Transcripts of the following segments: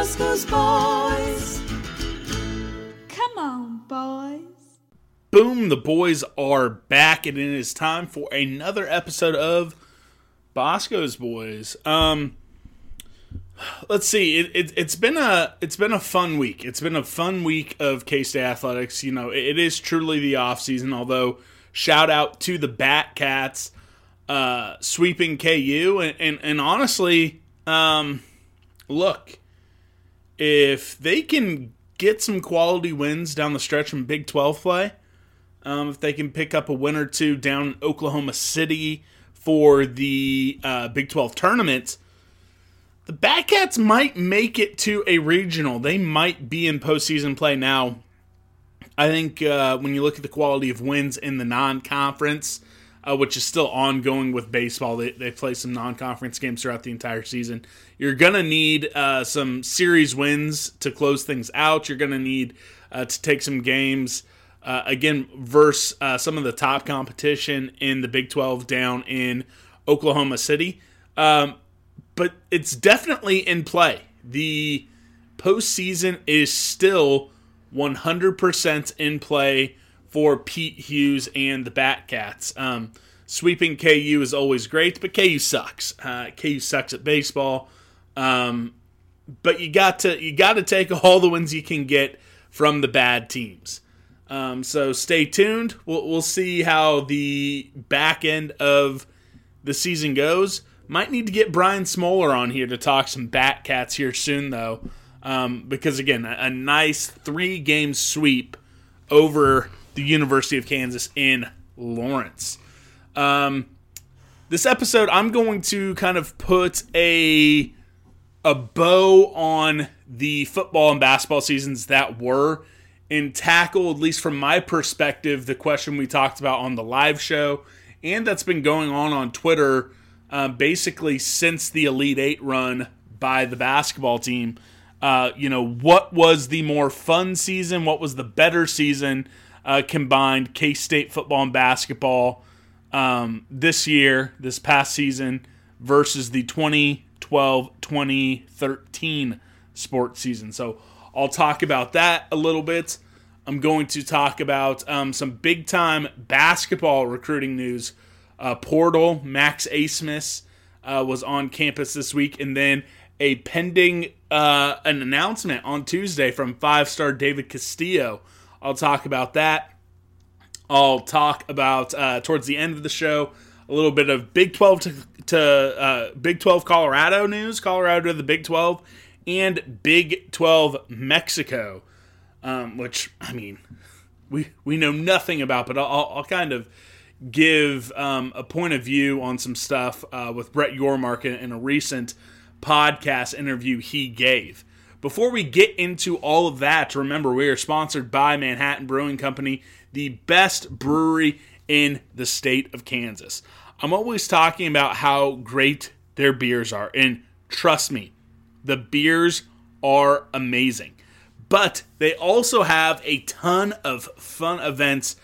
Bosco's boys. Come on, boys. Boom, the boys are back, and it is time for another episode of Bosco's Boys. Um, let's see. It, it, it's been a it's been a fun week. It's been a fun week of K State athletics. You know, it, it is truly the off season. Although, shout out to the Bat Cats uh, sweeping KU, and and, and honestly, um, look, if they can get some quality wins down the stretch in Big Twelve play um, if they can pick up a win or two down in Oklahoma City for the uh, Big 12 tournament, the Batcats might make it to a regional. They might be in postseason play now. I think uh, when you look at the quality of wins in the non conference, uh, which is still ongoing with baseball, they, they play some non conference games throughout the entire season. You're to need uh, some series wins to close things out. You're to need uh, to take some games uh, again, versus uh, some of the top competition in the Big 12 down in Oklahoma City. Um, but it's definitely in play. The postseason is still 100% in play for Pete Hughes and the Batcats. Um, sweeping KU is always great, but KU sucks. Uh, KU sucks at baseball. Um, but you got to you got to take all the wins you can get from the bad teams. Um, so stay tuned. We'll, we'll see how the back end of the season goes. Might need to get Brian Smoller on here to talk some Batcats here soon, though, um, because again, a, a nice three game sweep over the University of Kansas in Lawrence. Um, this episode, I'm going to kind of put a a bow on the football and basketball seasons that were and tackle, at least from my perspective, the question we talked about on the live show and that's been going on on Twitter uh, basically since the Elite Eight run by the basketball team. Uh, you know, what was the more fun season? What was the better season uh, combined K State football and basketball um, this year, this past season, versus the 2012 2013 sports season? So, I'll talk about that a little bit. I'm going to talk about um, some big time basketball recruiting news. Uh, Portal, Max Abmas uh, was on campus this week, and then a pending uh, an announcement on Tuesday from five star David Castillo. I'll talk about that. I'll talk about uh, towards the end of the show a little bit of Big 12 to, to uh, Big 12 Colorado news, Colorado to the Big 12, and Big 12 Mexico, um, which, I mean, we, we know nothing about, but I'll, I'll kind of give um, a point of view on some stuff uh, with Brett Yormark in, in a recent podcast interview he gave. Before we get into all of that, remember we are sponsored by Manhattan Brewing Company, the best brewery in the state of Kansas. I'm always talking about how great their beers are, and trust me, the beers are amazing. But they also have a ton of fun events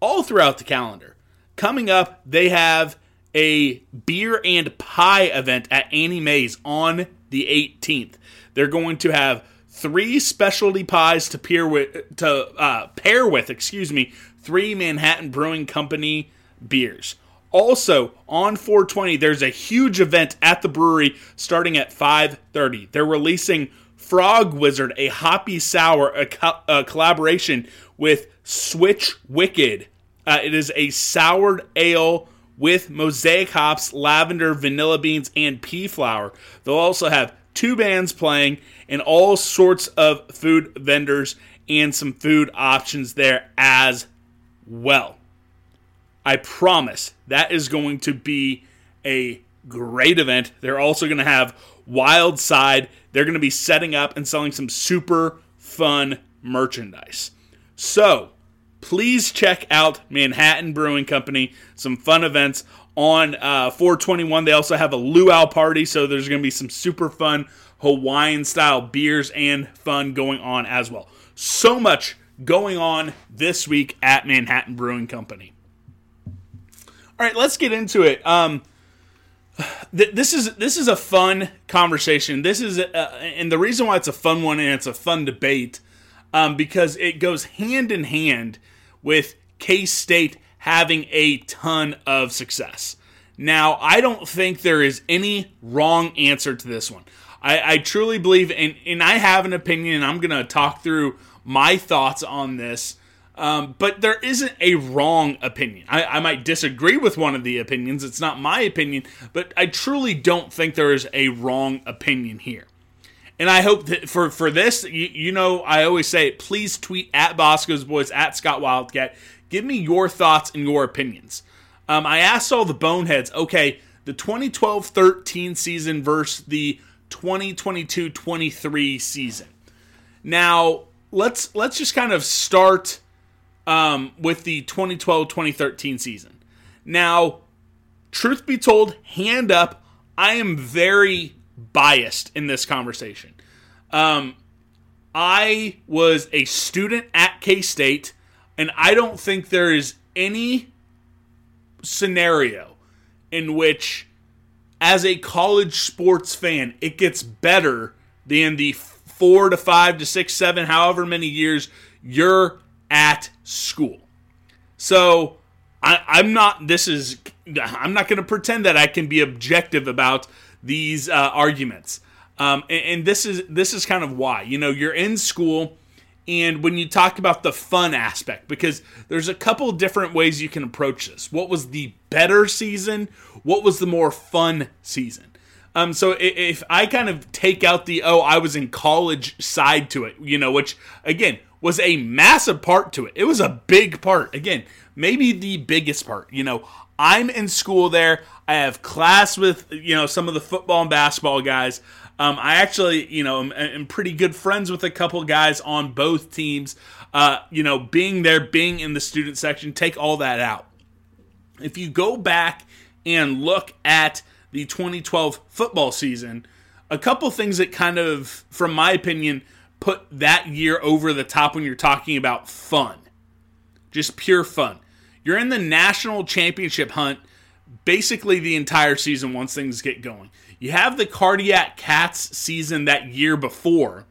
all throughout the calendar. Coming up, they have a beer and pie event at Annie Mae's on the 18th. They're going to have three specialty pies to pair with, to uh, pair with, excuse me, three Manhattan Brewing Company beers. Also, on 420, there's a huge event at the brewery starting at 5:30. They're releasing Frog Wizard, a hoppy sour, a, co- a collaboration with Switch Wicked. Uh, it is a soured ale with mosaic hops, lavender, vanilla beans, and pea flower. They'll also have two bands playing and all sorts of food vendors and some food options there as well. I promise that is going to be a Great event. They're also going to have Wild Side. They're going to be setting up and selling some super fun merchandise. So, please check out Manhattan Brewing Company. Some fun events on uh, 421. They also have a luau party, so there's going to be some super fun Hawaiian style beers and fun going on as well. So much going on this week at Manhattan Brewing Company. All right, let's get into it. Um, th- this is this is a fun conversation. This is, uh, and the reason why it's a fun one and it's a fun debate, um, because it goes hand in hand with K State having a ton of success. Now, I don't think there is any wrong answer to this one. I, I truly believe, and, and I have an opinion, and I'm going to talk through my thoughts on this. Um, but there isn't a wrong opinion. I, I, might disagree with one of the opinions. It's not my opinion, but I truly don't think there is a wrong opinion here. And I hope that for, for this, you, you know, I always say, please tweet at Bosco's Boys, at Scott Wildcat. Give me your thoughts and your opinions. Um, I asked all the boneheads, okay, the 2012 13 season versus the 2022 23 season. Now, let's let's just kind of start um, with the 2012-2013 season. Now, truth be told, hand up, I am very biased in this conversation. Um, I was a student at K State, and I don't think there is any scenario in which, as a college sports fan, it gets better than the four to five to six, seven, however many years you're at school. So I, am not. This is. I'm not going to pretend that I can be objective about these uh, arguments. Um, and, and this is this is kind of why. You know, you're in school, and when you talk about the fun aspect, because there's a couple different ways you can approach this. What was the better season? What was the more fun season? Um, so if I kind of take out the oh I was in college side to it, you know, which again was a massive part to it. It was a big part. Again, maybe the biggest part. You know, I'm in school there. I have class with you know some of the football and basketball guys. Um, I actually, you know, am, am, pretty good friends with a couple guys on both teams. Uh, you know, being there, being in the student section, take all that out. If you go back and look at the 2012 football season, a couple things that kind of, from my opinion, put that year over the top when you're talking about fun. Just pure fun. You're in the national championship hunt basically the entire season once things get going. You have the Cardiac Cats season that year before,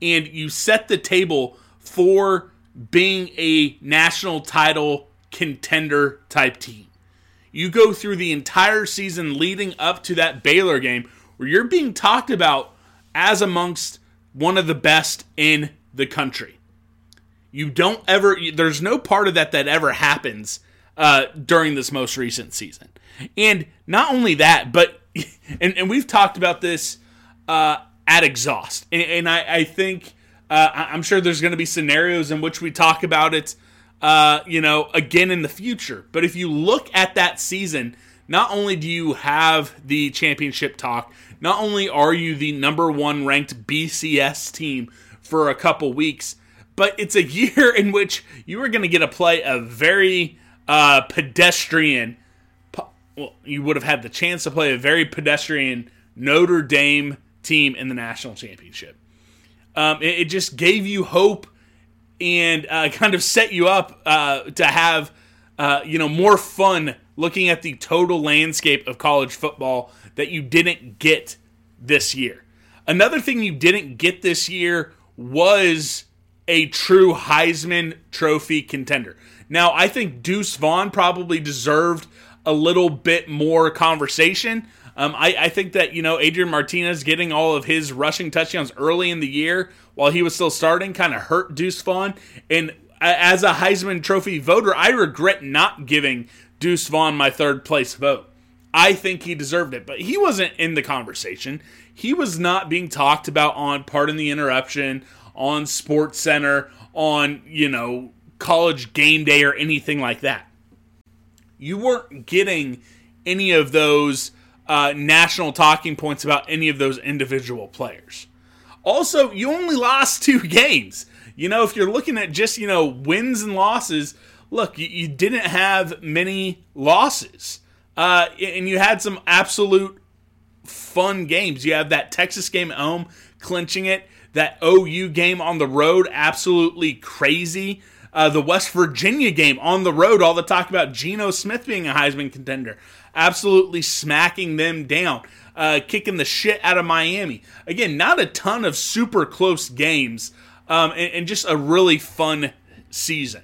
and you set the table for being a national title contender type team you go through the entire season leading up to that Baylor game where you're being talked about as amongst one of the best in the country. You don't ever, there's no part of that that ever happens uh, during this most recent season. And not only that, but, and, and we've talked about this uh, at exhaust. And, and I, I think, uh, I'm sure there's going to be scenarios in which we talk about it uh, you know, again in the future. But if you look at that season, not only do you have the championship talk, not only are you the number one ranked BCS team for a couple weeks, but it's a year in which you are going to get to play a very uh, pedestrian. Well, you would have had the chance to play a very pedestrian Notre Dame team in the national championship. Um, it, it just gave you hope and uh, kind of set you up uh, to have uh, you know more fun looking at the total landscape of college football that you didn't get this year. Another thing you didn't get this year was a true Heisman Trophy contender. Now, I think Deuce Vaughn probably deserved a little bit more conversation. Um, I, I think that, you know, Adrian Martinez getting all of his rushing touchdowns early in the year while he was still starting kind of hurt Deuce Vaughn. And as a Heisman Trophy voter, I regret not giving Deuce Vaughn my third place vote. I think he deserved it, but he wasn't in the conversation. He was not being talked about on Pardon the Interruption, on Sports Center, on, you know, college game day or anything like that. You weren't getting any of those uh, national talking points about any of those individual players. Also, you only lost two games. You know, if you're looking at just, you know, wins and losses, look, you, you didn't have many losses. Uh, and you had some absolute fun games. You have that Texas game at home, clinching it. That OU game on the road, absolutely crazy. Uh, the West Virginia game on the road, all the talk about Geno Smith being a Heisman contender, absolutely smacking them down, uh, kicking the shit out of Miami. Again, not a ton of super close games, um, and, and just a really fun season.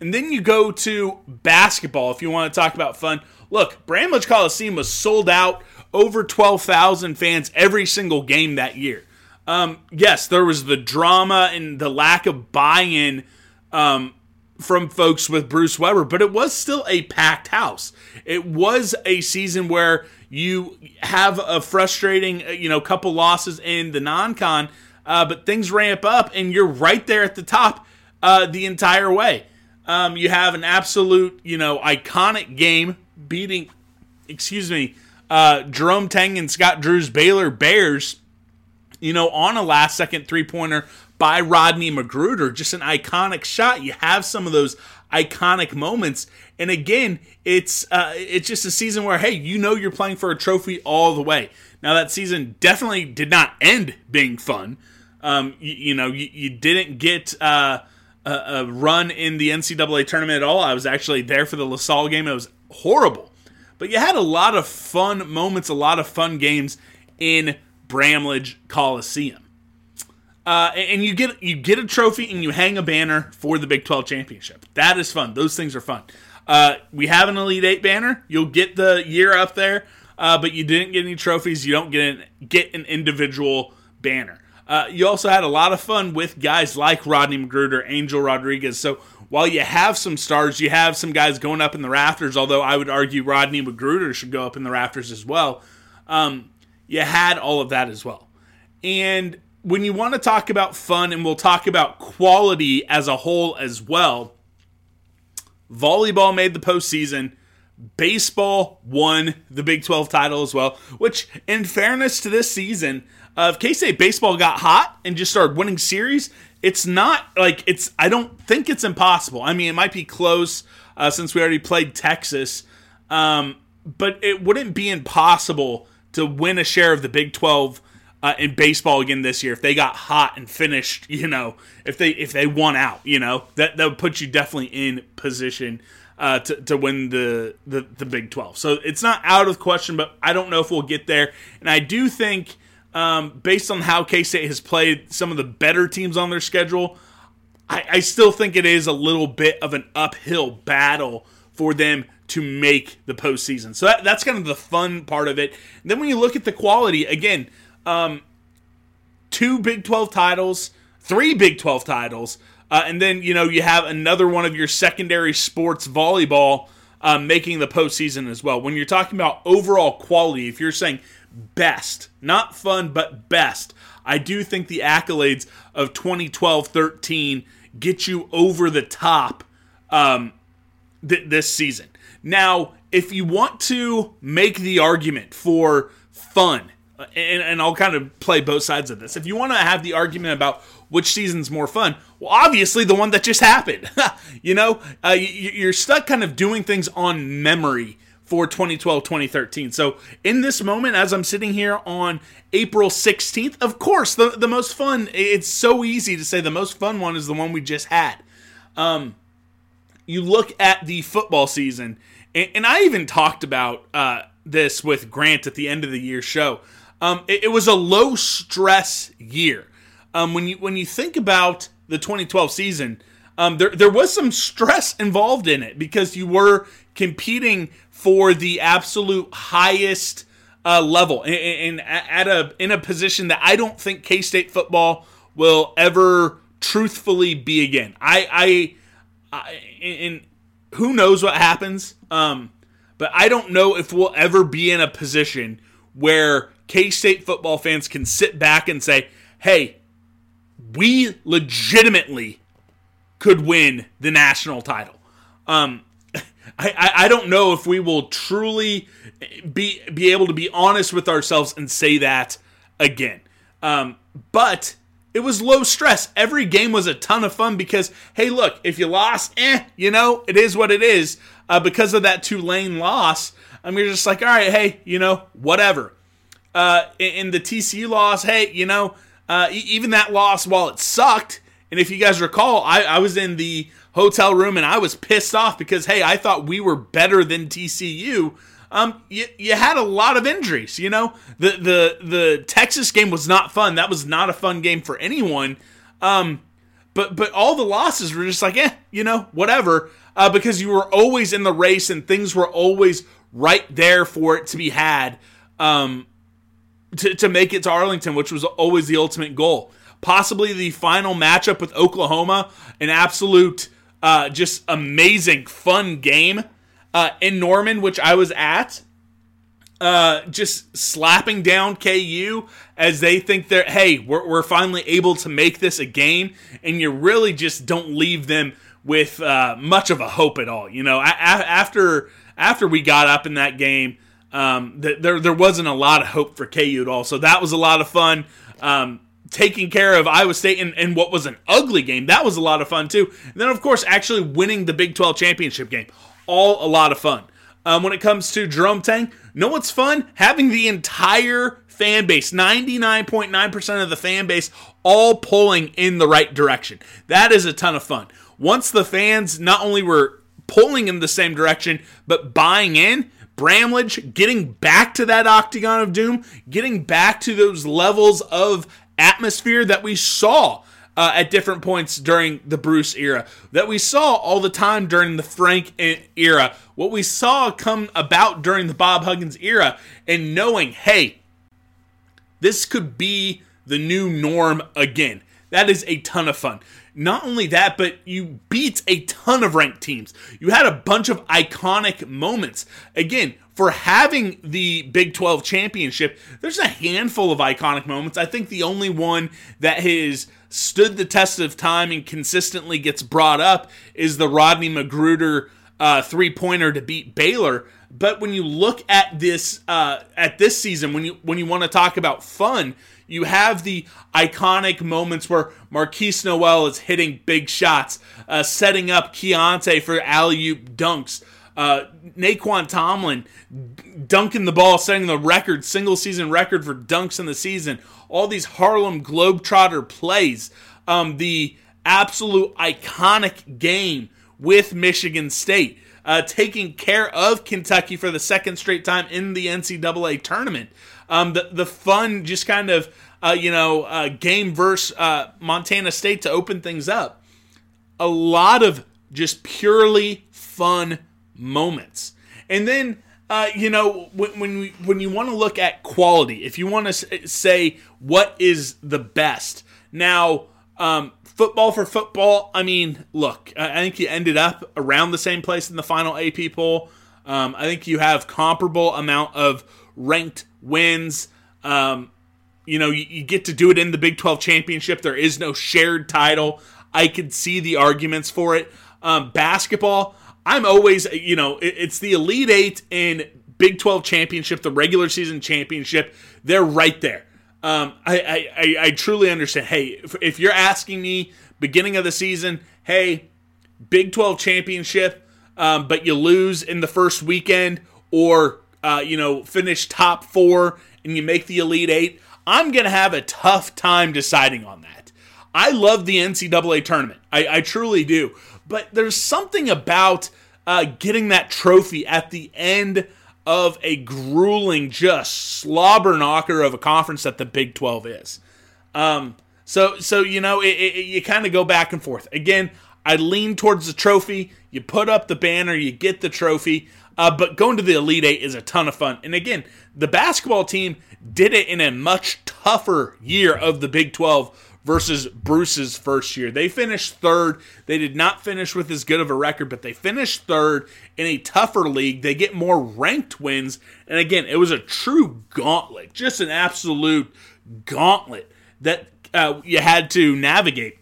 And then you go to basketball if you want to talk about fun. Look, Bramlage Coliseum was sold out, over 12,000 fans every single game that year. Um, yes, there was the drama and the lack of buy in um, from folks with Bruce Weber, but it was still a packed house. It was a season where you have a frustrating, uh, you know, couple losses in the non-con, uh, but things ramp up and you're right there at the top uh, the entire way. Um, you have an absolute, you know, iconic game beating, excuse me, uh, Jerome Tang and Scott Drew's Baylor Bears, you know, on a last second three pointer by Rodney McGruder. Just an iconic shot. You have some of those iconic moments. And again, it's uh, it's just a season where hey, you know you're playing for a trophy all the way. Now that season definitely did not end being fun. Um, you, you know, you, you didn't get uh, a, a, run in the NCAA tournament at all. I was actually there for the LaSalle game. It was horrible. But you had a lot of fun moments, a lot of fun games in Bramlage Coliseum. Uh, and you get you get a trophy and you hang a banner for the Big 12 championship. That is fun. Those things are fun. Uh, we have an Elite Eight banner. You'll get the year up there, uh, but you didn't get any trophies. You don't get an, get an individual banner. Uh, you also had a lot of fun with guys like Rodney McGruder, Angel Rodriguez. So while you have some stars, you have some guys going up in the rafters, although I would argue Rodney McGruder should go up in the rafters as well. Um, you had all of that as well. And when you want to talk about fun, and we'll talk about quality as a whole as well, volleyball made the postseason. Baseball won the Big 12 title as well, which, in fairness to this season, uh, if K State baseball got hot and just started winning series, it's not like it's. I don't think it's impossible. I mean, it might be close uh, since we already played Texas, um, but it wouldn't be impossible to win a share of the Big Twelve uh, in baseball again this year if they got hot and finished. You know, if they if they won out, you know that that would put you definitely in position. Uh, to, to win the, the, the Big 12. So it's not out of question, but I don't know if we'll get there. And I do think um, based on how K State has played some of the better teams on their schedule, I, I still think it is a little bit of an uphill battle for them to make the postseason. So that, that's kind of the fun part of it. And then when you look at the quality, again, um, two Big 12 titles, three Big 12 titles, uh, and then, you know, you have another one of your secondary sports volleyball uh, making the postseason as well. When you're talking about overall quality, if you're saying best, not fun, but best. I do think the accolades of 2012 13 get you over the top um, th- this season. Now, if you want to make the argument for fun, and, and I'll kind of play both sides of this. If you want to have the argument about which season's more fun, well, obviously the one that just happened. you know, uh, you're stuck kind of doing things on memory for 2012 2013. So, in this moment, as I'm sitting here on April 16th, of course, the, the most fun, it's so easy to say the most fun one is the one we just had. Um, you look at the football season, and, and I even talked about uh, this with Grant at the end of the year show. Um, it, it, was a low stress year. Um, when you when you think about the 2012 season, um, there there was some stress involved in it because you were competing for the absolute highest uh, level and, at a in a position that I don't think K State football will ever truthfully be again. I I, I and who knows what happens. Um, but I don't know if we'll ever be in a position where K State football fans can sit back and say, "Hey, we legitimately could win the national title." Um, I, I don't know if we will truly be be able to be honest with ourselves and say that again. Um, but it was low stress. Every game was a ton of fun because, hey, look, if you lost, eh, you know, it is what it is. Uh, because of that Tulane loss, I mean, just like, all right, hey, you know, whatever. Uh, in, in the TCU loss, hey, you know, uh, even that loss, while it sucked, and if you guys recall, I, I was in the hotel room and I was pissed off because, hey, I thought we were better than TCU. Um, you, you had a lot of injuries. You know, the the the Texas game was not fun. That was not a fun game for anyone. Um, but but all the losses were just like, eh, you know, whatever. Uh, because you were always in the race and things were always right there for it to be had. Um, to, to make it to Arlington, which was always the ultimate goal. Possibly the final matchup with Oklahoma, an absolute, uh, just amazing, fun game uh, in Norman, which I was at. Uh, just slapping down KU as they think they're, hey, we're, we're finally able to make this a game, and you really just don't leave them with uh, much of a hope at all. You know, after after we got up in that game, um, th- there there wasn't a lot of hope for KU at all. So that was a lot of fun. Um, taking care of Iowa State in, in, what was an ugly game. That was a lot of fun too. And then of course actually winning the Big 12 championship game. All a lot of fun. Um, when it comes to Jerome Tang, know what's fun? Having the entire fan base, 99.9% of the fan base, all pulling in the right direction. That is a ton of fun. Once the fans not only were pulling in the same direction, but buying in, Bramlage getting back to that octagon of doom, getting back to those levels of atmosphere that we saw uh, at different points during the Bruce era, that we saw all the time during the Frank era, what we saw come about during the Bob Huggins era, and knowing, hey, this could be the new norm again. That is a ton of fun. Not only that, but you beat a ton of ranked teams. You had a bunch of iconic moments. Again, for having the Big 12 championship, there's a handful of iconic moments. I think the only one that has stood the test of time and consistently gets brought up is the Rodney McGruder uh, three pointer to beat Baylor. But when you look at this uh, at this season, when you when you want to talk about fun, you have the iconic moments where Markquis Nowell is hitting big shots, uh, setting up Keyontae for alley oop dunks. Uh, Nae'Qwan Tomlin dunking the ball, setting the record, single season record for dunks in the season. All these Harlem Globetrotter plays. Um, the absolute iconic game with Michigan State. Uh, taking care of Kentucky for the second straight time in the NCAA tournament. Um, the the fun, just kind of uh, you know, uh, game versus uh, Montana State to open things up. A lot of just purely fun moments, and then uh, you know when when, we, when you want to look at quality, if you want to say what is the best now. Um, football for football. I mean, look, I think you ended up around the same place in the final AP poll. Um, I think you have comparable amount of ranked wins. Um, you know, you, you, get to do it in the Big 12 championship. There is no shared title. I could see the arguments for it. Um, basketball, I'm always, you know, it, it's the Elite Eight and Big 12 championship, the regular season championship. They're right there. Um, I, I, I, truly understand. Hey, if, if you're asking me beginning of the season, hey, Big 12 championship, um, but you lose in the first weekend, or uh, you know finish top four and you make the Elite Eight, I'm gonna have a tough time deciding on that. I love the NCAA tournament, I, I truly do, but there's something about uh, getting that trophy at the end of a grueling, just slobber knocker of a conference that the Big 12 is. Um, so, so you know, it, it, you kind of go back and forth. Again, I lean towards the trophy. You put up the banner, you get the trophy. Uh, but going to the Elite Eight is a ton of fun. And again, the basketball team did it in a much tougher year of the Big 12 versus Bruce's first year. They finished third. They did not finish with as good of a record, but they finished third in a tougher league. They get more ranked wins. And again, it was a true gauntlet, just an absolute gauntlet that uh, you had to navigate.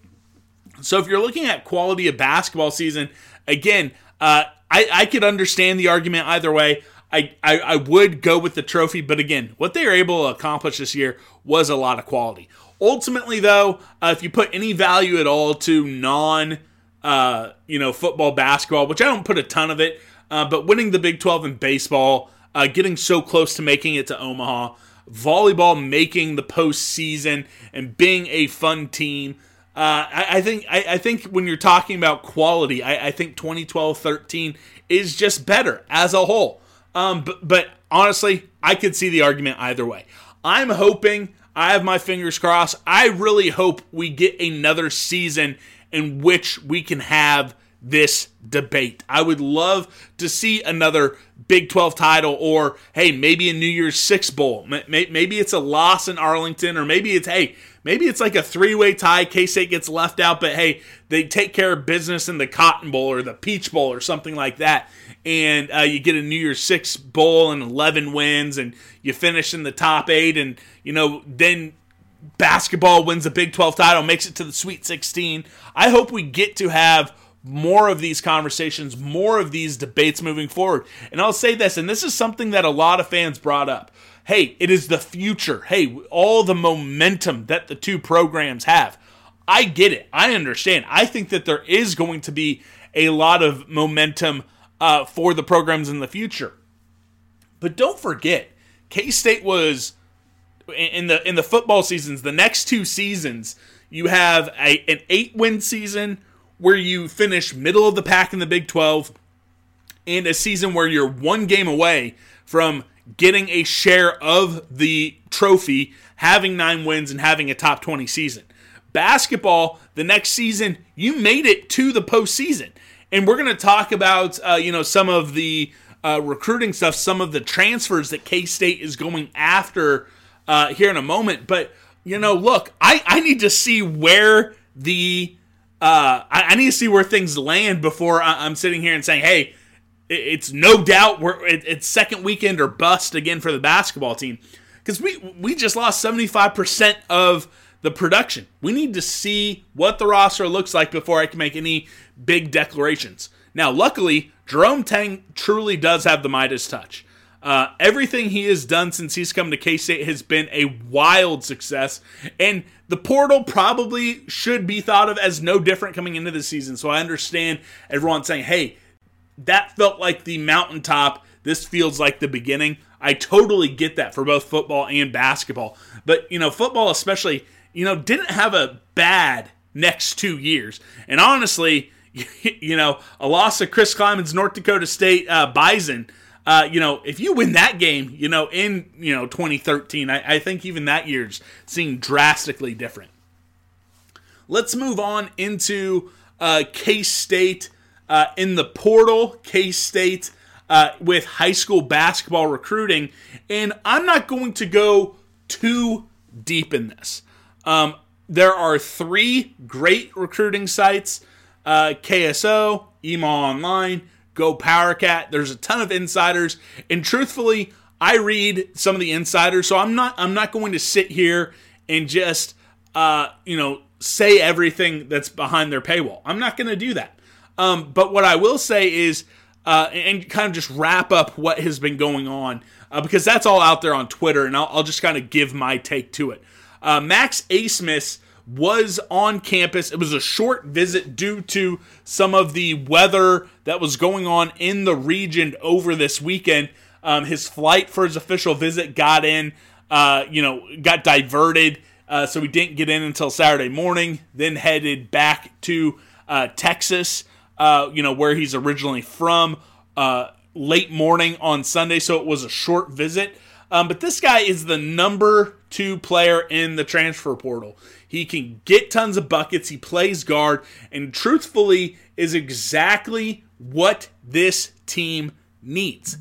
So if you're looking at quality of basketball season, again, Uh, I, I could understand the argument either way. I, I, I would go with the trophy, but again, what they were able to accomplish this year was a lot of quality. Ultimately, though, uh, if you put any value at all to non, uh, you know, football, basketball, which I don't put a ton of it, uh, but winning the Big 12 in baseball, uh, getting so close to making it to Omaha, volleyball making the postseason, and being a fun team. Uh, I, I, think I, I, think when you're talking about quality, I, I think 2012-13 is just better as a whole. Um, but, but honestly, I could see the argument either way. I'm hoping I have my fingers crossed. I really hope we get another season in which we can have this debate. I would love to see another Big 12 title or, hey, maybe a New Year's Six Bowl. Maybe it's a loss in Arlington, or maybe it's, hey, maybe it's like a three way tie. K State gets left out, but hey, they take care of business in the Cotton Bowl or the Peach Bowl or something like that. And uh, you get a New Year's Six Bowl and 11 wins, and you finish in the top eight, and, you know, then basketball wins the Big 12 title, makes it to the Sweet 16. I hope we get to have more of these conversations, more of these debates moving forward. And I'll say this, and this is something that a lot of fans brought up. Hey, it is the future. Hey, all the momentum that the two programs have. I get it. I understand. I think that there is going to be a lot of momentum uh, for the programs in the future. But don't forget, K State was in the in the football seasons. The next two seasons, you have a, an eight win season where you finish middle of the pack in the Big 12 and a season where you're one game away from getting a share of the trophy, having nine wins, and having a top 20 season. Basketball, the next season, you made it to the postseason. And we're going to talk about, uh, you know, some of the uh, recruiting stuff, some of the transfers that K State is going after uh, here in a moment. But, you know, look, I, I need to see where the uh, I, I, need to see where things land before I, am sitting here and saying, hey, it's no doubt we're it's second weekend or bust again for the basketball team because we we just lost 75% of the production. We need to see what the roster looks like before I can make any big declarations. Now, luckily, Jerome Tang truly does have the Midas touch. Uh, everything he has done since he's come to K State has been a wild success, and the portal probably should be thought of as no different coming into the season. So I understand everyone saying, "Hey, that felt like the mountaintop. This feels like the beginning." I totally get that for both football and basketball, but you know, football especially, you know, didn't have a bad next two years, and honestly, you know, a loss of Chris Klieman's North Dakota State uh, Bison uh, you know, if you win that game, you know, in you know 2013, I, I think even that year's seeing drastically different. Let's move on into uh, K State uh, in the portal. K State uh, with high school basketball recruiting, and I'm not going to go too deep in this. Um, there are three great recruiting sites: uh, KSO, EMAW Online, Go PowerCat. There's a ton of insiders, and truthfully, I read some of the insiders, so I'm not I'm not going to sit here and just uh, you know say everything that's behind their paywall. I'm not going to do that. Um, but what I will say is, uh, and kind of just wrap up what has been going on, uh, because that's all out there on Twitter, and I'll, I'll just kind of give my take to it. Uh, Max Abmas was on campus. It was a short visit due to some of the weather that was going on in the region over this weekend. Um, his flight for his official visit got in, uh, you know, got diverted. Uh, so he didn't get in until Saturday morning, then headed back to uh, Texas, uh, you know, where he's originally from, uh, late morning on Sunday. So it was a short visit. Um, but this guy is the number two player in the transfer portal. He can get tons of buckets. He plays guard, and truthfully, is exactly what this team needs.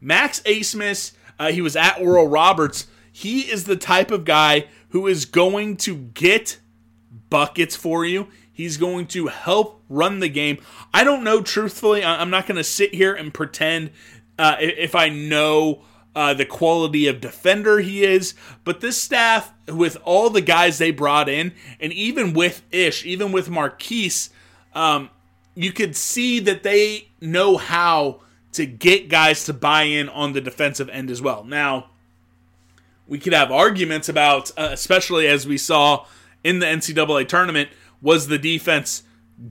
Max Abmas, uh, he was at Oral Roberts. He is the type of guy who is going to get buckets for you. He's going to help run the game. I don't know, truthfully. I'm not going to sit here and pretend uh, if I know uh, the quality of defender he is. But this staff, with all the guys they brought in, and even with Ish, even with Markquis, um, you could see that they know how to get guys to buy in on the defensive end as well. Now, we could have arguments about, uh, especially as we saw in the NCAA tournament, was the defense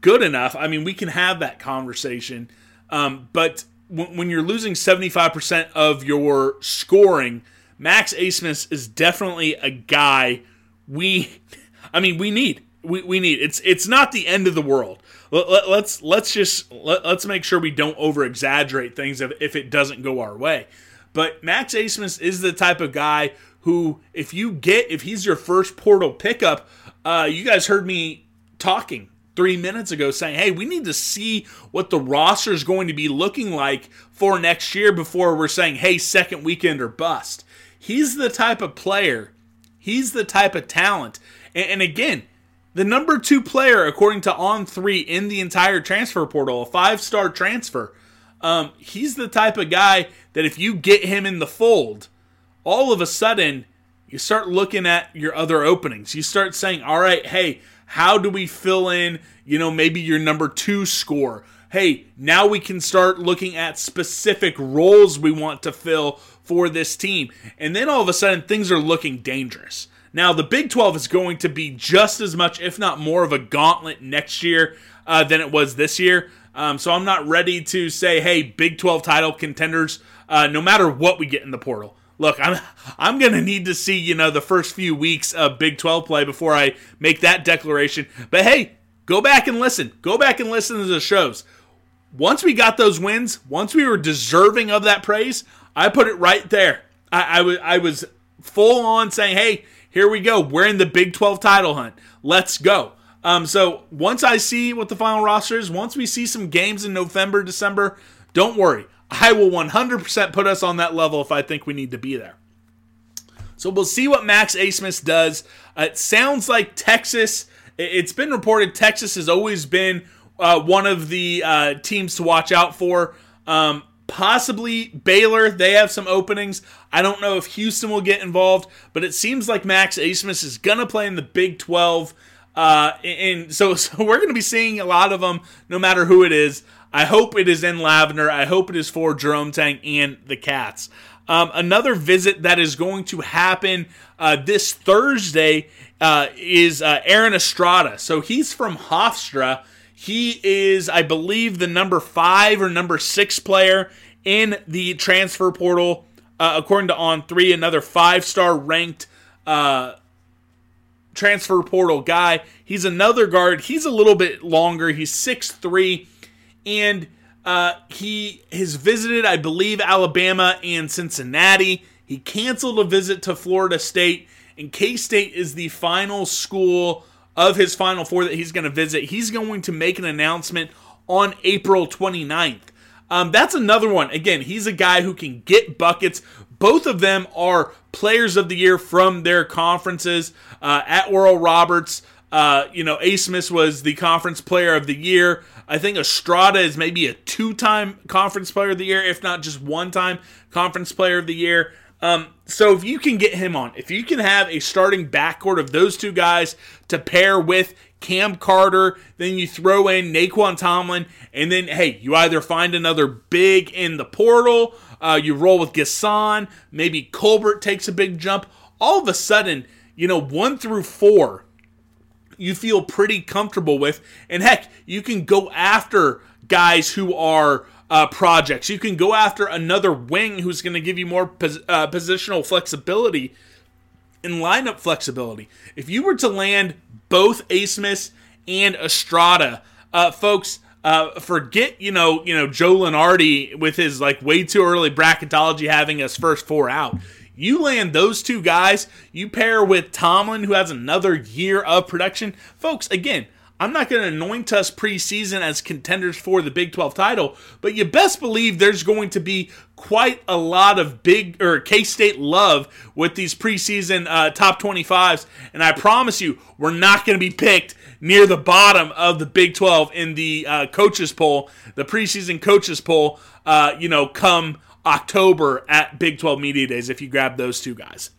good enough? I mean, we can have that conversation, um, but w- when you're losing 75% of your scoring, Max Abmas is definitely a guy we, I mean, we need. We, we need. It's it's not the end of the world. Let, let, let's let's just let, us make sure we don't over exaggerate things if, if it doesn't go our way. But Max Abmas is the type of guy who, if you get, if he's your first portal pickup, uh, you guys heard me talking three minutes ago saying, hey, we need to see what the roster is going to be looking like for next year before we're saying, hey, second weekend or bust. He's the type of player, he's the type of talent. And, and again, the number two player, according to On Three, in the entire transfer portal, a five star transfer. Um, he's the type of guy that if you get him in the fold, all of a sudden you start looking at your other openings. You start saying, all right, hey, how do we fill in, you know, maybe your number two score? Hey, now we can start looking at specific roles we want to fill for this team. And then all of a sudden things are looking dangerous. Now, the Big 12 is going to be just as much, if not more, of a gauntlet next year uh, than it was this year. Um, so I'm not ready to say, hey, Big 12 title contenders, uh, no matter what we get in the portal look, I'm I'm gonna need to see you know the first few weeks of Big 12 play before I make that declaration. But hey, go back and listen. Go back and listen to the shows. Once we got those wins, once we were deserving of that praise, I put it right there. I, was I was full on saying, hey, here we go. We're in the Big 12 title hunt. Let's go. Um, so once I see what the final roster is, once we see some games in November, December, don't worry. I will 100% put us on that level if I think we need to be there. So we'll see what Max Abmas does. Uh, it sounds like Texas. It's been reported Texas has always been uh, one of the uh, teams to watch out for. Um, possibly Baylor. They have some openings. I don't know if Houston will get involved, but it seems like Max Abmas is going to play in the Big 12. Uh, and so, so we're going to be seeing a lot of them, no matter who it is. I hope it is in Lavender. I hope it is for Jerome Tang and the Cats. Um, another visit that is going to happen uh, this Thursday uh, is uh, Aaron Estrada. So he's from Hofstra. He is, I believe, the number five or number six player in the transfer portal, uh, according to On Three. Another five star ranked uh, transfer portal guy. He's another guard. He's a little bit longer. He's six three and uh, he has visited, I believe, Alabama and Cincinnati. He canceled a visit to Florida State, and K State is the final school of his Final Four that he's going to visit. He's going to make an announcement on April 29th. Um, that's another one. Again, he's a guy who can get buckets. Both of them are players of the year from their conferences. Uh, at Oral Roberts, uh, you know, Abmas was the conference player of the year. I think Estrada is maybe a two time conference player of the year, if not just one time conference player of the year. Um, so if you can get him on, if you can have a starting backcourt of those two guys to pair with Cam Carter, then you throw in Nae'Qwan Tomlin, and then hey, you either find another big in the portal, uh, you roll with N'Guessan, maybe Colbert takes a big jump. All of a sudden, you know, one through four you feel pretty comfortable with. And heck, you can go after guys who are uh, projects. You can go after another wing who's going to give you more pos- uh, positional flexibility and lineup flexibility. If you were to land both Abmas and Estrada, uh, folks, uh, forget you know you know Joe Lunardi with his like way too early bracketology having us first four out. You land those two guys, you pair with Tomlin, who has another year of production. Folks, again, I'm not going to anoint us preseason as contenders for the Big 12 title, but you best believe there's going to be quite a lot of big or K State love with these preseason uh, top 25s. And I promise you, we're not going to be picked near the bottom of the Big 12 in the uh, coaches poll, the preseason coaches poll. Uh, you know, come October at Big 12 Media Days if you grab those two guys.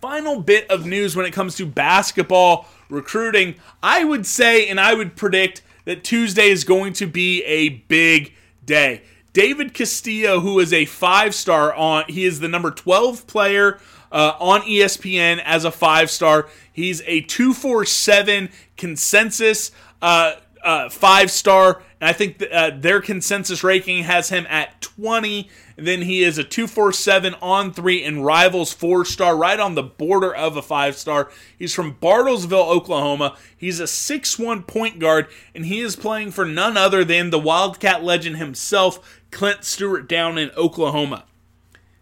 Final bit of news when it comes to basketball recruiting, I would say and I would predict that Tuesday is going to be a big day. David Castillo, who is a five star on, he is the number 12 player uh, on ESPN as a five star. He's a 247 consensus uh, uh, five star. And I think th- uh, their consensus ranking has him at 20. And then he is a 247 On3 and rivals four star, right on the border of a five star. He's from Bartlesville, Oklahoma. He's a six-one point guard, and he is playing for none other than the Wildcat legend himself, Clent Stewart, down in Oklahoma.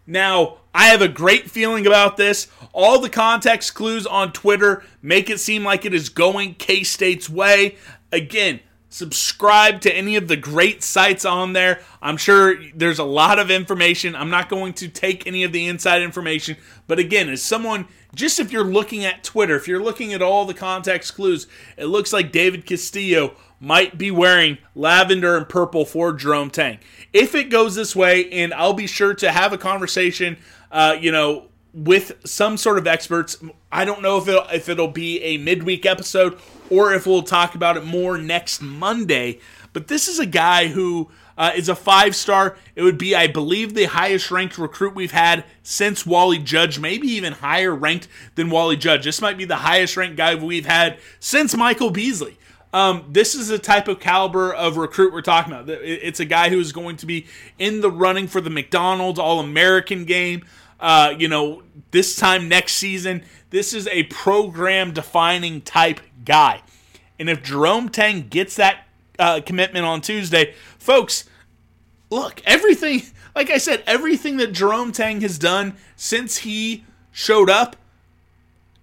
Now, I have a great feeling about this. All the context clues on Twitter make it seem like it is going K State's way. Again, subscribe to any of the great sites on there. I'm sure there's a lot of information. I'm not going to take any of the inside information, but again, as someone just if you're looking at Twitter, if you're looking at all the context clues, it looks like David Castillo might be wearing lavender and purple for Jerome Tang. If it goes this way, and I'll be sure to have a conversation, uh, you know, with some sort of experts. I don't know if it'll, if it'll be a midweek episode or if we'll talk about it more next Monday. But this is a guy who uh, is a five star. It would be, I believe, the highest ranked recruit we've had since Wally Judge, maybe even higher ranked than Wally Judge. This might be the highest ranked guy we've had since Michael Beasley. Um, this is the type of caliber of recruit we're talking about. It's a guy who is going to be in the running for the McDonald's All American game. Uh, you know, this time next season, this is a program defining type guy. And if Jerome Tang gets that uh, commitment on Tuesday, folks, look, everything, like I said, everything that Jerome Tang has done since he showed up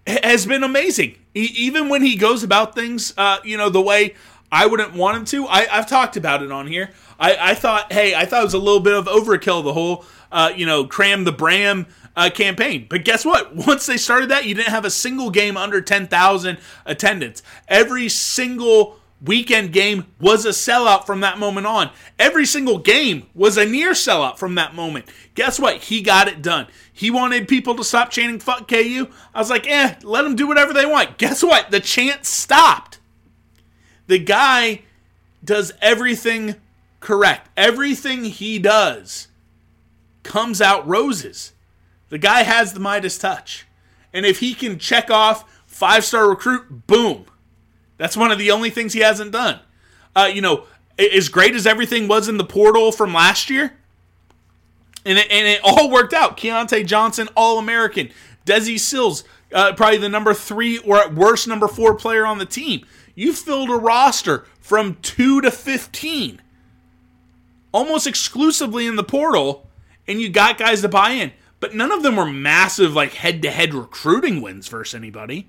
has been amazing. He, even when he goes about things, uh, you know, the way I wouldn't want him to, I, have talked about it on here. I, I, thought, hey, I thought it was a little bit of overkill, the whole, uh, you know, cram the Bram uh, campaign. But guess what? Once they started that, you didn't have a single game under 10,000 attendance. Every single weekend game was a sellout from that moment on. Every single game was a near sellout from that moment. Guess what? He got it done. He wanted people to stop chanting fuck KU. I was like, eh, let them do whatever they want. Guess what? The chant stopped. The guy does everything correct. Everything he does comes out roses. The guy has the Midas touch. And if he can check off five star recruit, boom. That's one of the only things he hasn't done. Uh, you know, as great as everything was in the portal from last year, and it, and it all worked out. Keyontae Johnson, All American. Desi Sills, uh, probably the number three or at worst number four player on the team. You filled a roster from two to 15, almost exclusively in the portal, and you got guys to buy in. But none of them were massive, like head to head recruiting wins versus anybody.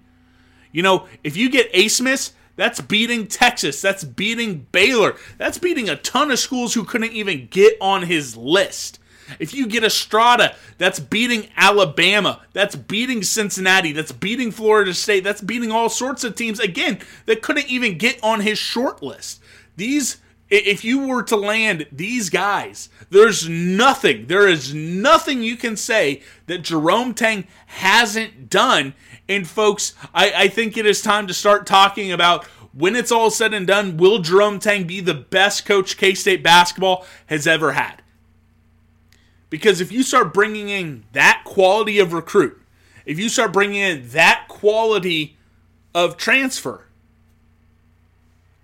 You know, if you get A. Smith, that's beating Texas. That's beating Baylor. That's beating a ton of schools who couldn't even get on his list. If you get Estrada, that's beating Alabama. That's beating Cincinnati. That's beating Florida State. That's beating all sorts of teams, again, that couldn't even get on his short list. These, if you were to land these guys, there's nothing, there is nothing you can say that Jerome Tang hasn't done. And folks, I, I think it is time to start talking about when it's all said and done, will Jerome Tang be the best coach K State basketball has ever had? Because if you start bringing in that quality of recruit, if you start bringing in that quality of transfer,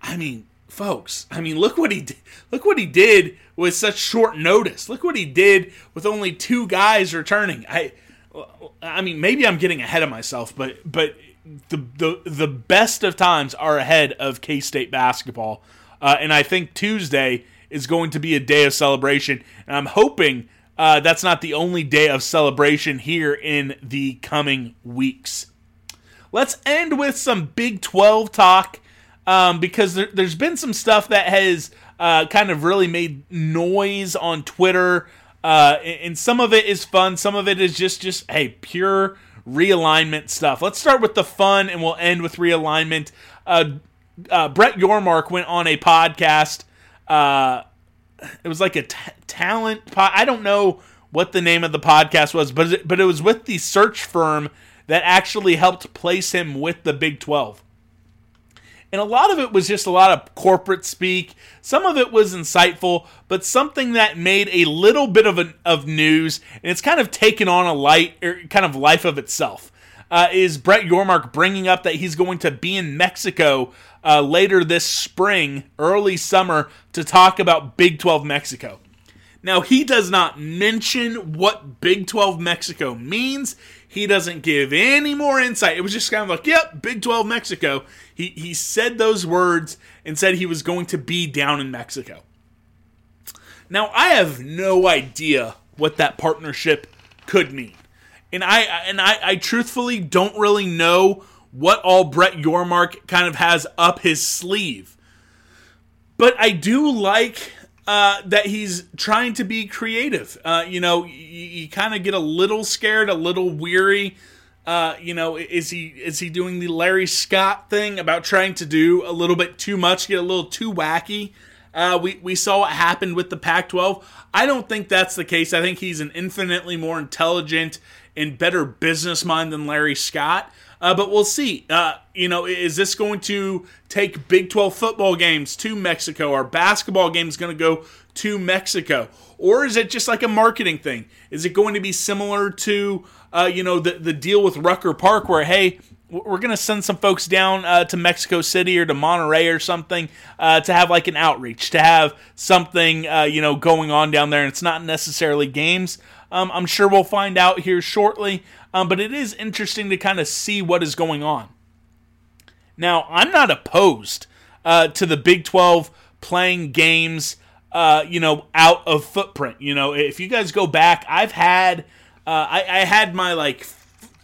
I mean, folks, I mean, look what he did. Look what he did with such short notice. Look what he did with only two guys returning. I, I mean, maybe I'm getting ahead of myself, but but the the the best of times are ahead of K State basketball, uh, and I think Tuesday is going to be a day of celebration, and I'm hoping uh, that's not the only day of celebration here in the coming weeks. Let's end with some Big 12 talk um, because there, has been some stuff that has uh, kind of really made noise on Twitter. Uh, and some of it is fun, some of it is just just hey pure realignment stuff. Let's start with the fun, and we'll end with realignment. Uh, uh, Brett Yormark went on a podcast uh, it was like a t- talent. Po- I don't know what the name of the podcast was, but it, but it was with the search firm that actually helped place him with the Big Twelve. And a lot of it was just a lot of corporate speak. Some of it was insightful, but something that made a little bit of an, of news, and it's kind of taken on a light, er, kind of life of itself. Uh, is Brett Yormark bringing up that he's going to be in Mexico uh, later this spring, early summer, to talk about Big 12 Mexico. Now, he does not mention what Big 12 Mexico means. He doesn't give any more insight. It was just kind of like, yep, Big 12 Mexico. He, he said those words and said he was going to be down in Mexico. Now, I have no idea what that partnership could mean. And I and I, I truthfully don't really know what all Brett Yormark kind of has up his sleeve. But I do like uh, that he's trying to be creative. Uh, you know, you, you kind of get a little scared, a little weary. Uh, you know, is he is he doing the Larry Scott thing about trying to do a little bit too much, get a little too wacky? Uh, we we saw what happened with the Pac-12. I don't think that's the case. I think he's an infinitely more intelligent and better business mind than Larry Scott. Uh, but we'll see. Uh, you know, is this going to take Big 12 football games to Mexico? Are basketball games going to go to Mexico? Or is it just like a marketing thing? Is it going to be similar to, uh, you know, the, the deal with Rucker Park where, hey, we're going to send some folks down uh, to Mexico City or to Monterrey or something uh, to have like an outreach, to have something, uh, you know, going on down there. And it's not necessarily games. Um, I'm sure we'll find out here shortly. Um, but it is interesting to kind of see what is going on. Now, I'm not opposed uh, to the Big 12 playing games, uh, you know, out of footprint. You know, if you guys go back, I've had, uh, I, I, had my like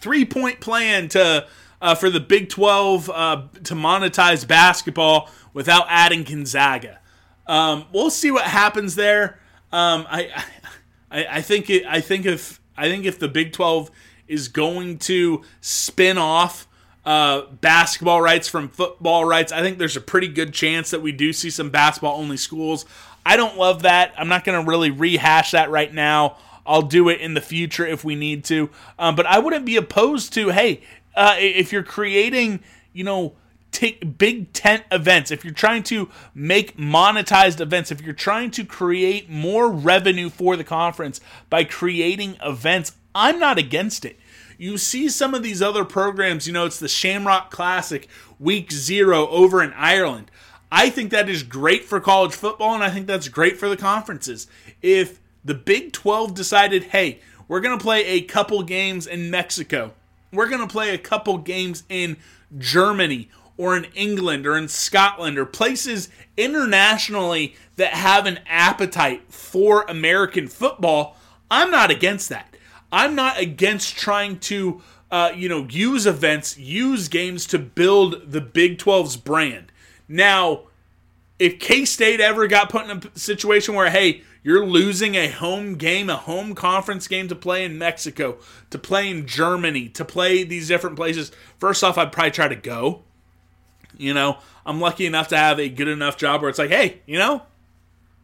three point plan to uh, for the Big 12 uh, to monetize basketball without adding Gonzaga. Um, we'll see what happens there. Um, I, I, I think it, I think if I think if the Big 12 is going to spin off uh, basketball rights from football rights. I think there's a pretty good chance that we do see some basketball only schools. I don't love that. I'm not going to really rehash that right now. I'll do it in the future if we need to. Um, but I wouldn't be opposed to, hey, uh, if you're creating, you know, take big tent events, if you're trying to make monetized events, if you're trying to create more revenue for the conference by creating events, I'm not against it. You see some of these other programs, you know, it's the Shamrock Classic week zero over in Ireland. I think that is great for college football, and I think that's great for the conferences. If the Big 12 decided, hey, we're going to play a couple games in Mexico, we're going to play a couple games in Germany or in England or in Scotland or places internationally that have an appetite for American football, I'm not against that. I'm not against trying to, uh, you know, use events, use games to build the Big 12's brand. Now, if K State ever got put in a situation where, hey, you're losing a home game, a home conference game to play in Mexico, to play in Germany, to play these different places, first off, I'd probably try to go. You know, I'm lucky enough to have a good enough job where it's like, hey, you know,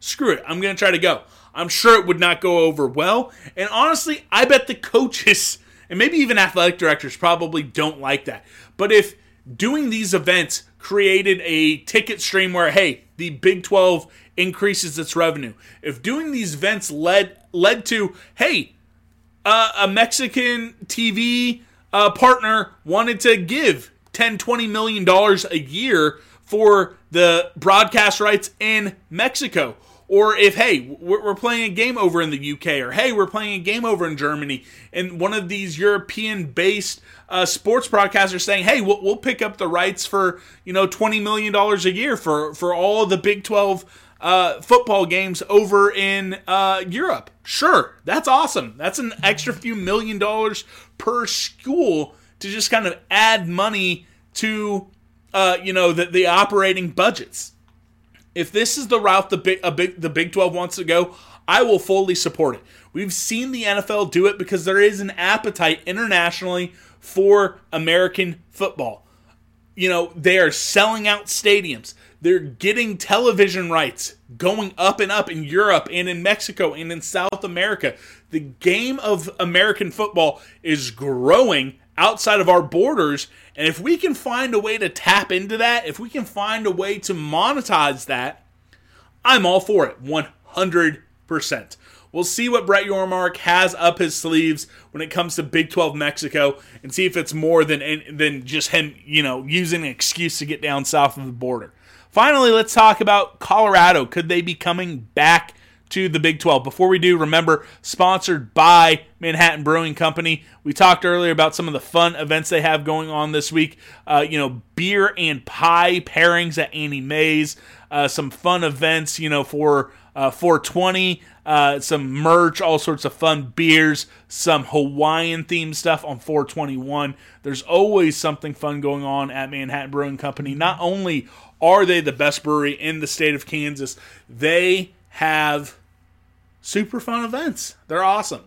screw it, I'm going to try to go. I'm sure it would not go over well. And honestly, I bet the coaches and maybe even athletic directors probably don't like that. But if doing these events created a ticket stream where, hey, the Big 12 increases its revenue, if doing these events led led to, hey, uh, a Mexican TV uh, partner wanted to give 10, 20 million dollars a year for the broadcast rights in Mexico or if, hey, we're playing a game over in the UK, or hey, we're playing a game over in Germany, and one of these European based uh, sports broadcasters saying, hey, we'll, we'll, pick up the rights for, you know, $20 million a year for, for all the Big 12 uh, football games over in uh, Europe. Sure, that's awesome. That's an extra few million dollars per school to just kind of add money to, uh, you know, the, the operating budgets. If this is the route the big, big, the Big 12 wants to go, I will fully support it. We've seen the NFL do it because there is an appetite internationally for American football. You know, they are selling out stadiums. They're getting television rights going up and up in Europe and in Mexico and in South America. The game of American football is growing outside of our borders. And if we can find a way to tap into that, if we can find a way to monetize that, I'm all for it 100%. We'll see what Brett Yormark has up his sleeves when it comes to Big 12 Mexico and see if it's more than than just him, you know, using an excuse to get down south of the border. Finally, let's talk about Colorado. Could they be coming back to the Big 12? Before we do, remember, sponsored by Manhattan Brewing Company. We talked earlier about some of the fun events they have going on this week. Uh, you know, beer and pie pairings at Annie Mae's. Uh, some fun events, you know, for uh, 420, uh, some merch, all sorts of fun beers, some Hawaiian themed stuff on 421. There's always something fun going on at Manhattan Brewing Company. Not only are they the best brewery in the state of Kansas, they have super fun events. They're awesome.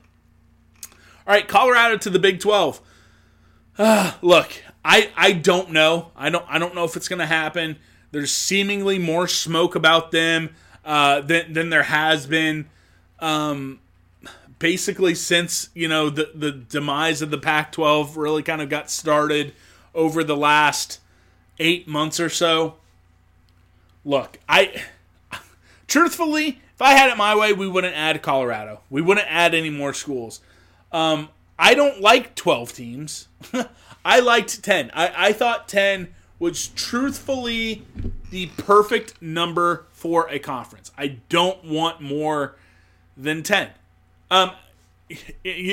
All right, Colorado to the Big 12. Uh, look, I I don't know. I don't I don't know if it's going to happen. There's seemingly more smoke about them uh, than, than there has been um, basically since you know the the demise of the Pac-12 really kind of got started over the last eight months or so. Look, I truthfully, if I had it my way, we wouldn't add Colorado. We wouldn't add any more schools. Um, I don't like 12 teams. I liked 10. I, I thought 10 was truthfully the perfect number for a conference. I don't want more than 10. Um,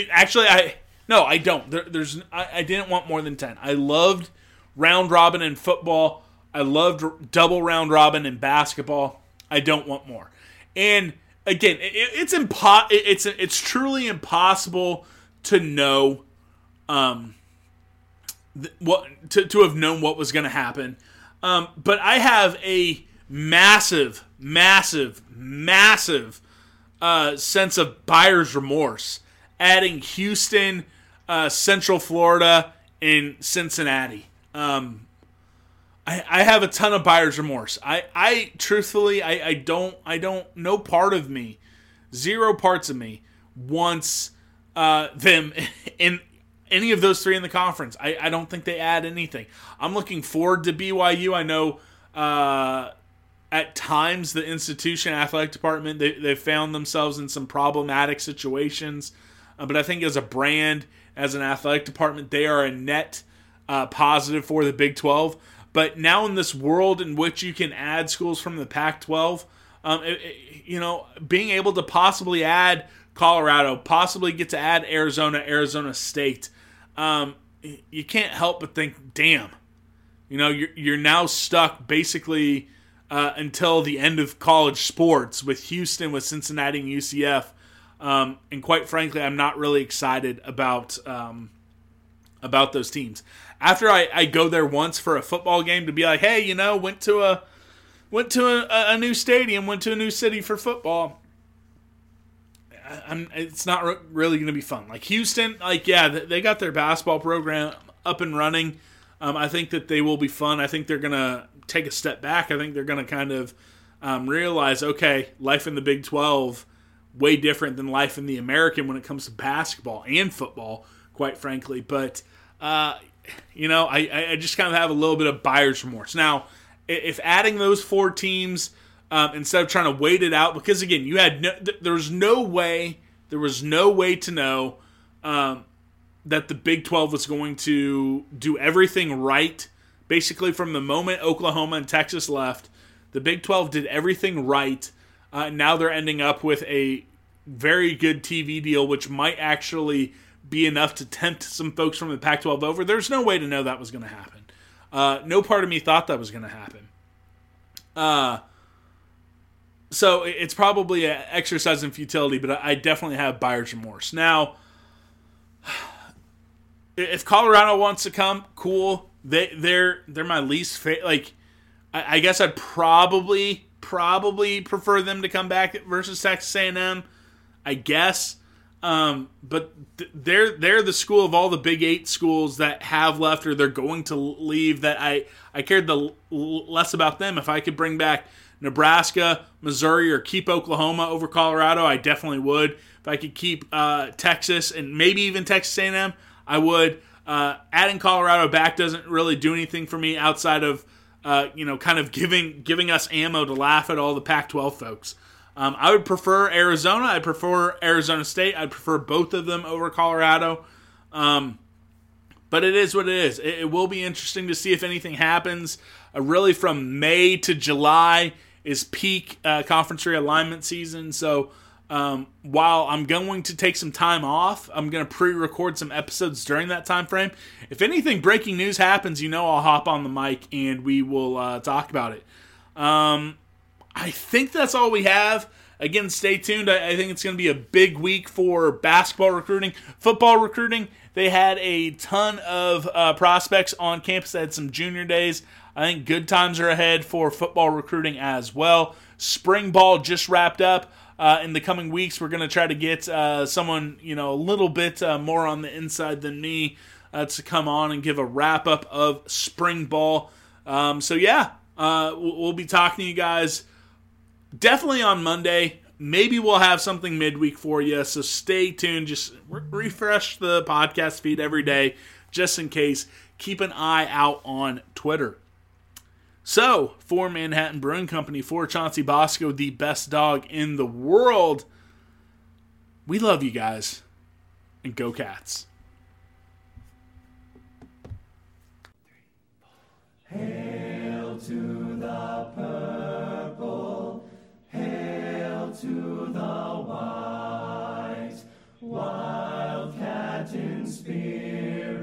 actually, I no, I don't. There, there's I, I didn't want more than 10. I loved round robin in football. I loved double round robin in basketball. I don't want more. And again, it, it's impo- it's it's truly impossible to know um what to, to have known what was going to happen. Um, but I have a massive, massive, massive uh, sense of buyer's remorse adding Houston, uh, Central Florida, and Cincinnati. Um, I, I have a ton of buyer's remorse. I, I truthfully, I, I don't, I don't, no part of me, zero parts of me wants uh, them in any of those three in the conference. I, I don't think they add anything. I'm looking forward to BYU. I know uh, at times the institution athletic department they, they found themselves in some problematic situations, uh, but I think as a brand, as an athletic department, they are a net uh, positive for the Big 12. But now in this world in which you can add schools from the Pac-12, um, it, it, you know, being able to possibly add Colorado, possibly get to add Arizona, Arizona State, um, you can't help but think, damn, you know, you're you're now stuck basically uh, until the end of college sports with Houston, with Cincinnati, and UCF. Um, and quite frankly, I'm not really excited about um, about those teams. After I, I go there once for a football game to be like, hey, you know, went to a went to a, a new stadium, went to a new city for football. I'm, it's not re- really going to be fun. Like Houston, like yeah, they got their basketball program up and running. Um, I think that they will be fun. I think they're going to take a step back. I think they're going to kind of um, realize, okay, life in the Big Twelve way different than life in the American when it comes to basketball and football, quite frankly. But you know, I, I just kind of have a little bit of buyer's remorse. Now, if adding those four teams um, instead of trying to wait it out, because again, you had no, th- there was no way, there was no way to know um, that the Big 12 was going to do everything right. Basically, from the moment Oklahoma and Texas left, the Big 12 did everything right. Uh, now they're ending up with a very good TV deal, which might actually be enough to tempt some folks from the Pac 12 over. There's no way to know that was going to happen. Uh, no part of me thought that was going to happen. Uh, so it's probably an exercise in futility, but I definitely have buyer's remorse. Now, if Colorado wants to come, cool. They they're they're my least fa- like. I, I guess I'd probably probably prefer them to come back versus Texas A&M. I guess, um, but th- they're they're the school of all the Big Eight schools that have left or they're going to leave. That I I cared the l- less about them. If I could bring back Nebraska, Missouri, or keep Oklahoma over Colorado, I definitely would. If I could keep uh, Texas and maybe even Texas A&M, I would. uh, adding Colorado back doesn't really do anything for me outside of uh, you know kind of giving giving us ammo to laugh at all the Pac-12 folks. Um, I would prefer Arizona. I prefer Arizona State. I'd prefer both of them over Colorado. Um, but it is what it is. It, it, will be interesting to see if anything happens. Uh, really, from May to July is peak uh, conference realignment season. So um, while I'm going to take some time off, I'm going to pre-record some episodes during that time frame. If anything breaking news happens, you know I'll hop on the mic and we will uh, talk about it. Um, I think that's all we have. Again, stay tuned. I, I think it's going to be a big week for basketball recruiting, football recruiting. They had a ton of uh, prospects on campus. They had some junior days. I think good times are ahead for football recruiting as well. Spring ball just wrapped up. Uh, in the coming weeks, we're going to try to get uh, someone, you know, a little bit uh, more on the inside than me uh, to come on and give a wrap up of spring ball. Um, so, yeah, uh, we'll be talking to you guys definitely on Monday. Maybe we'll have something midweek for you. So stay tuned. Just re- refresh the podcast feed every day just in case. Keep an eye out on Twitter. So, for Manhattan Brewing Company, for Chauncey Bosco, the best dog in the world, we love you guys. And go, cats. Hail to to the white, wildcat in spirit,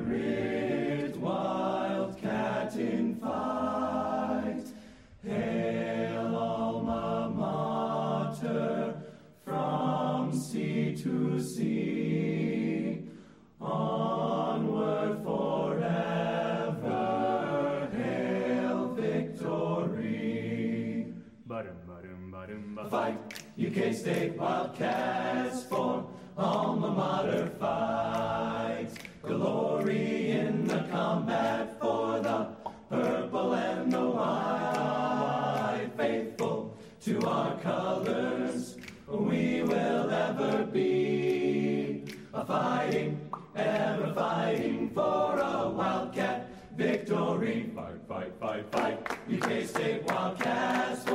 wildcat in fight. Hail alma mater, from sea to sea, State Wildcats for alma mater fight. Glory in the combat for the purple and the white. Faithful to our colors, we will ever be. A fighting, ever fighting for a wildcat victory. Fight, fight, fight, fight. UK State Wildcats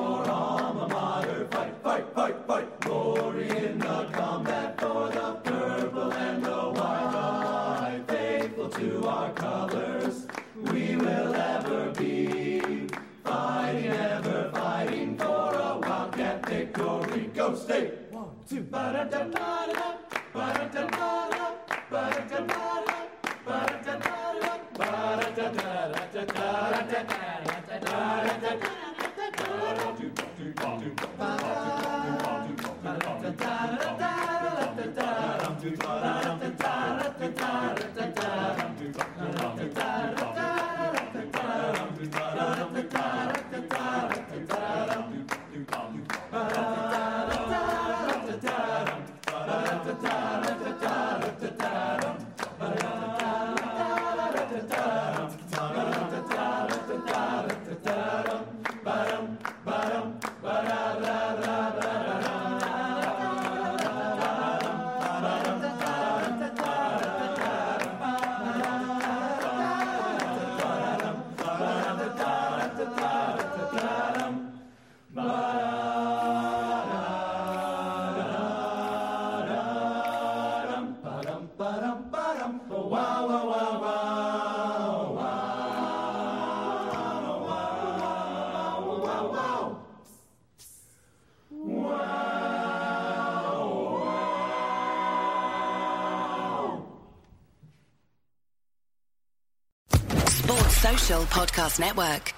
Podcast Network.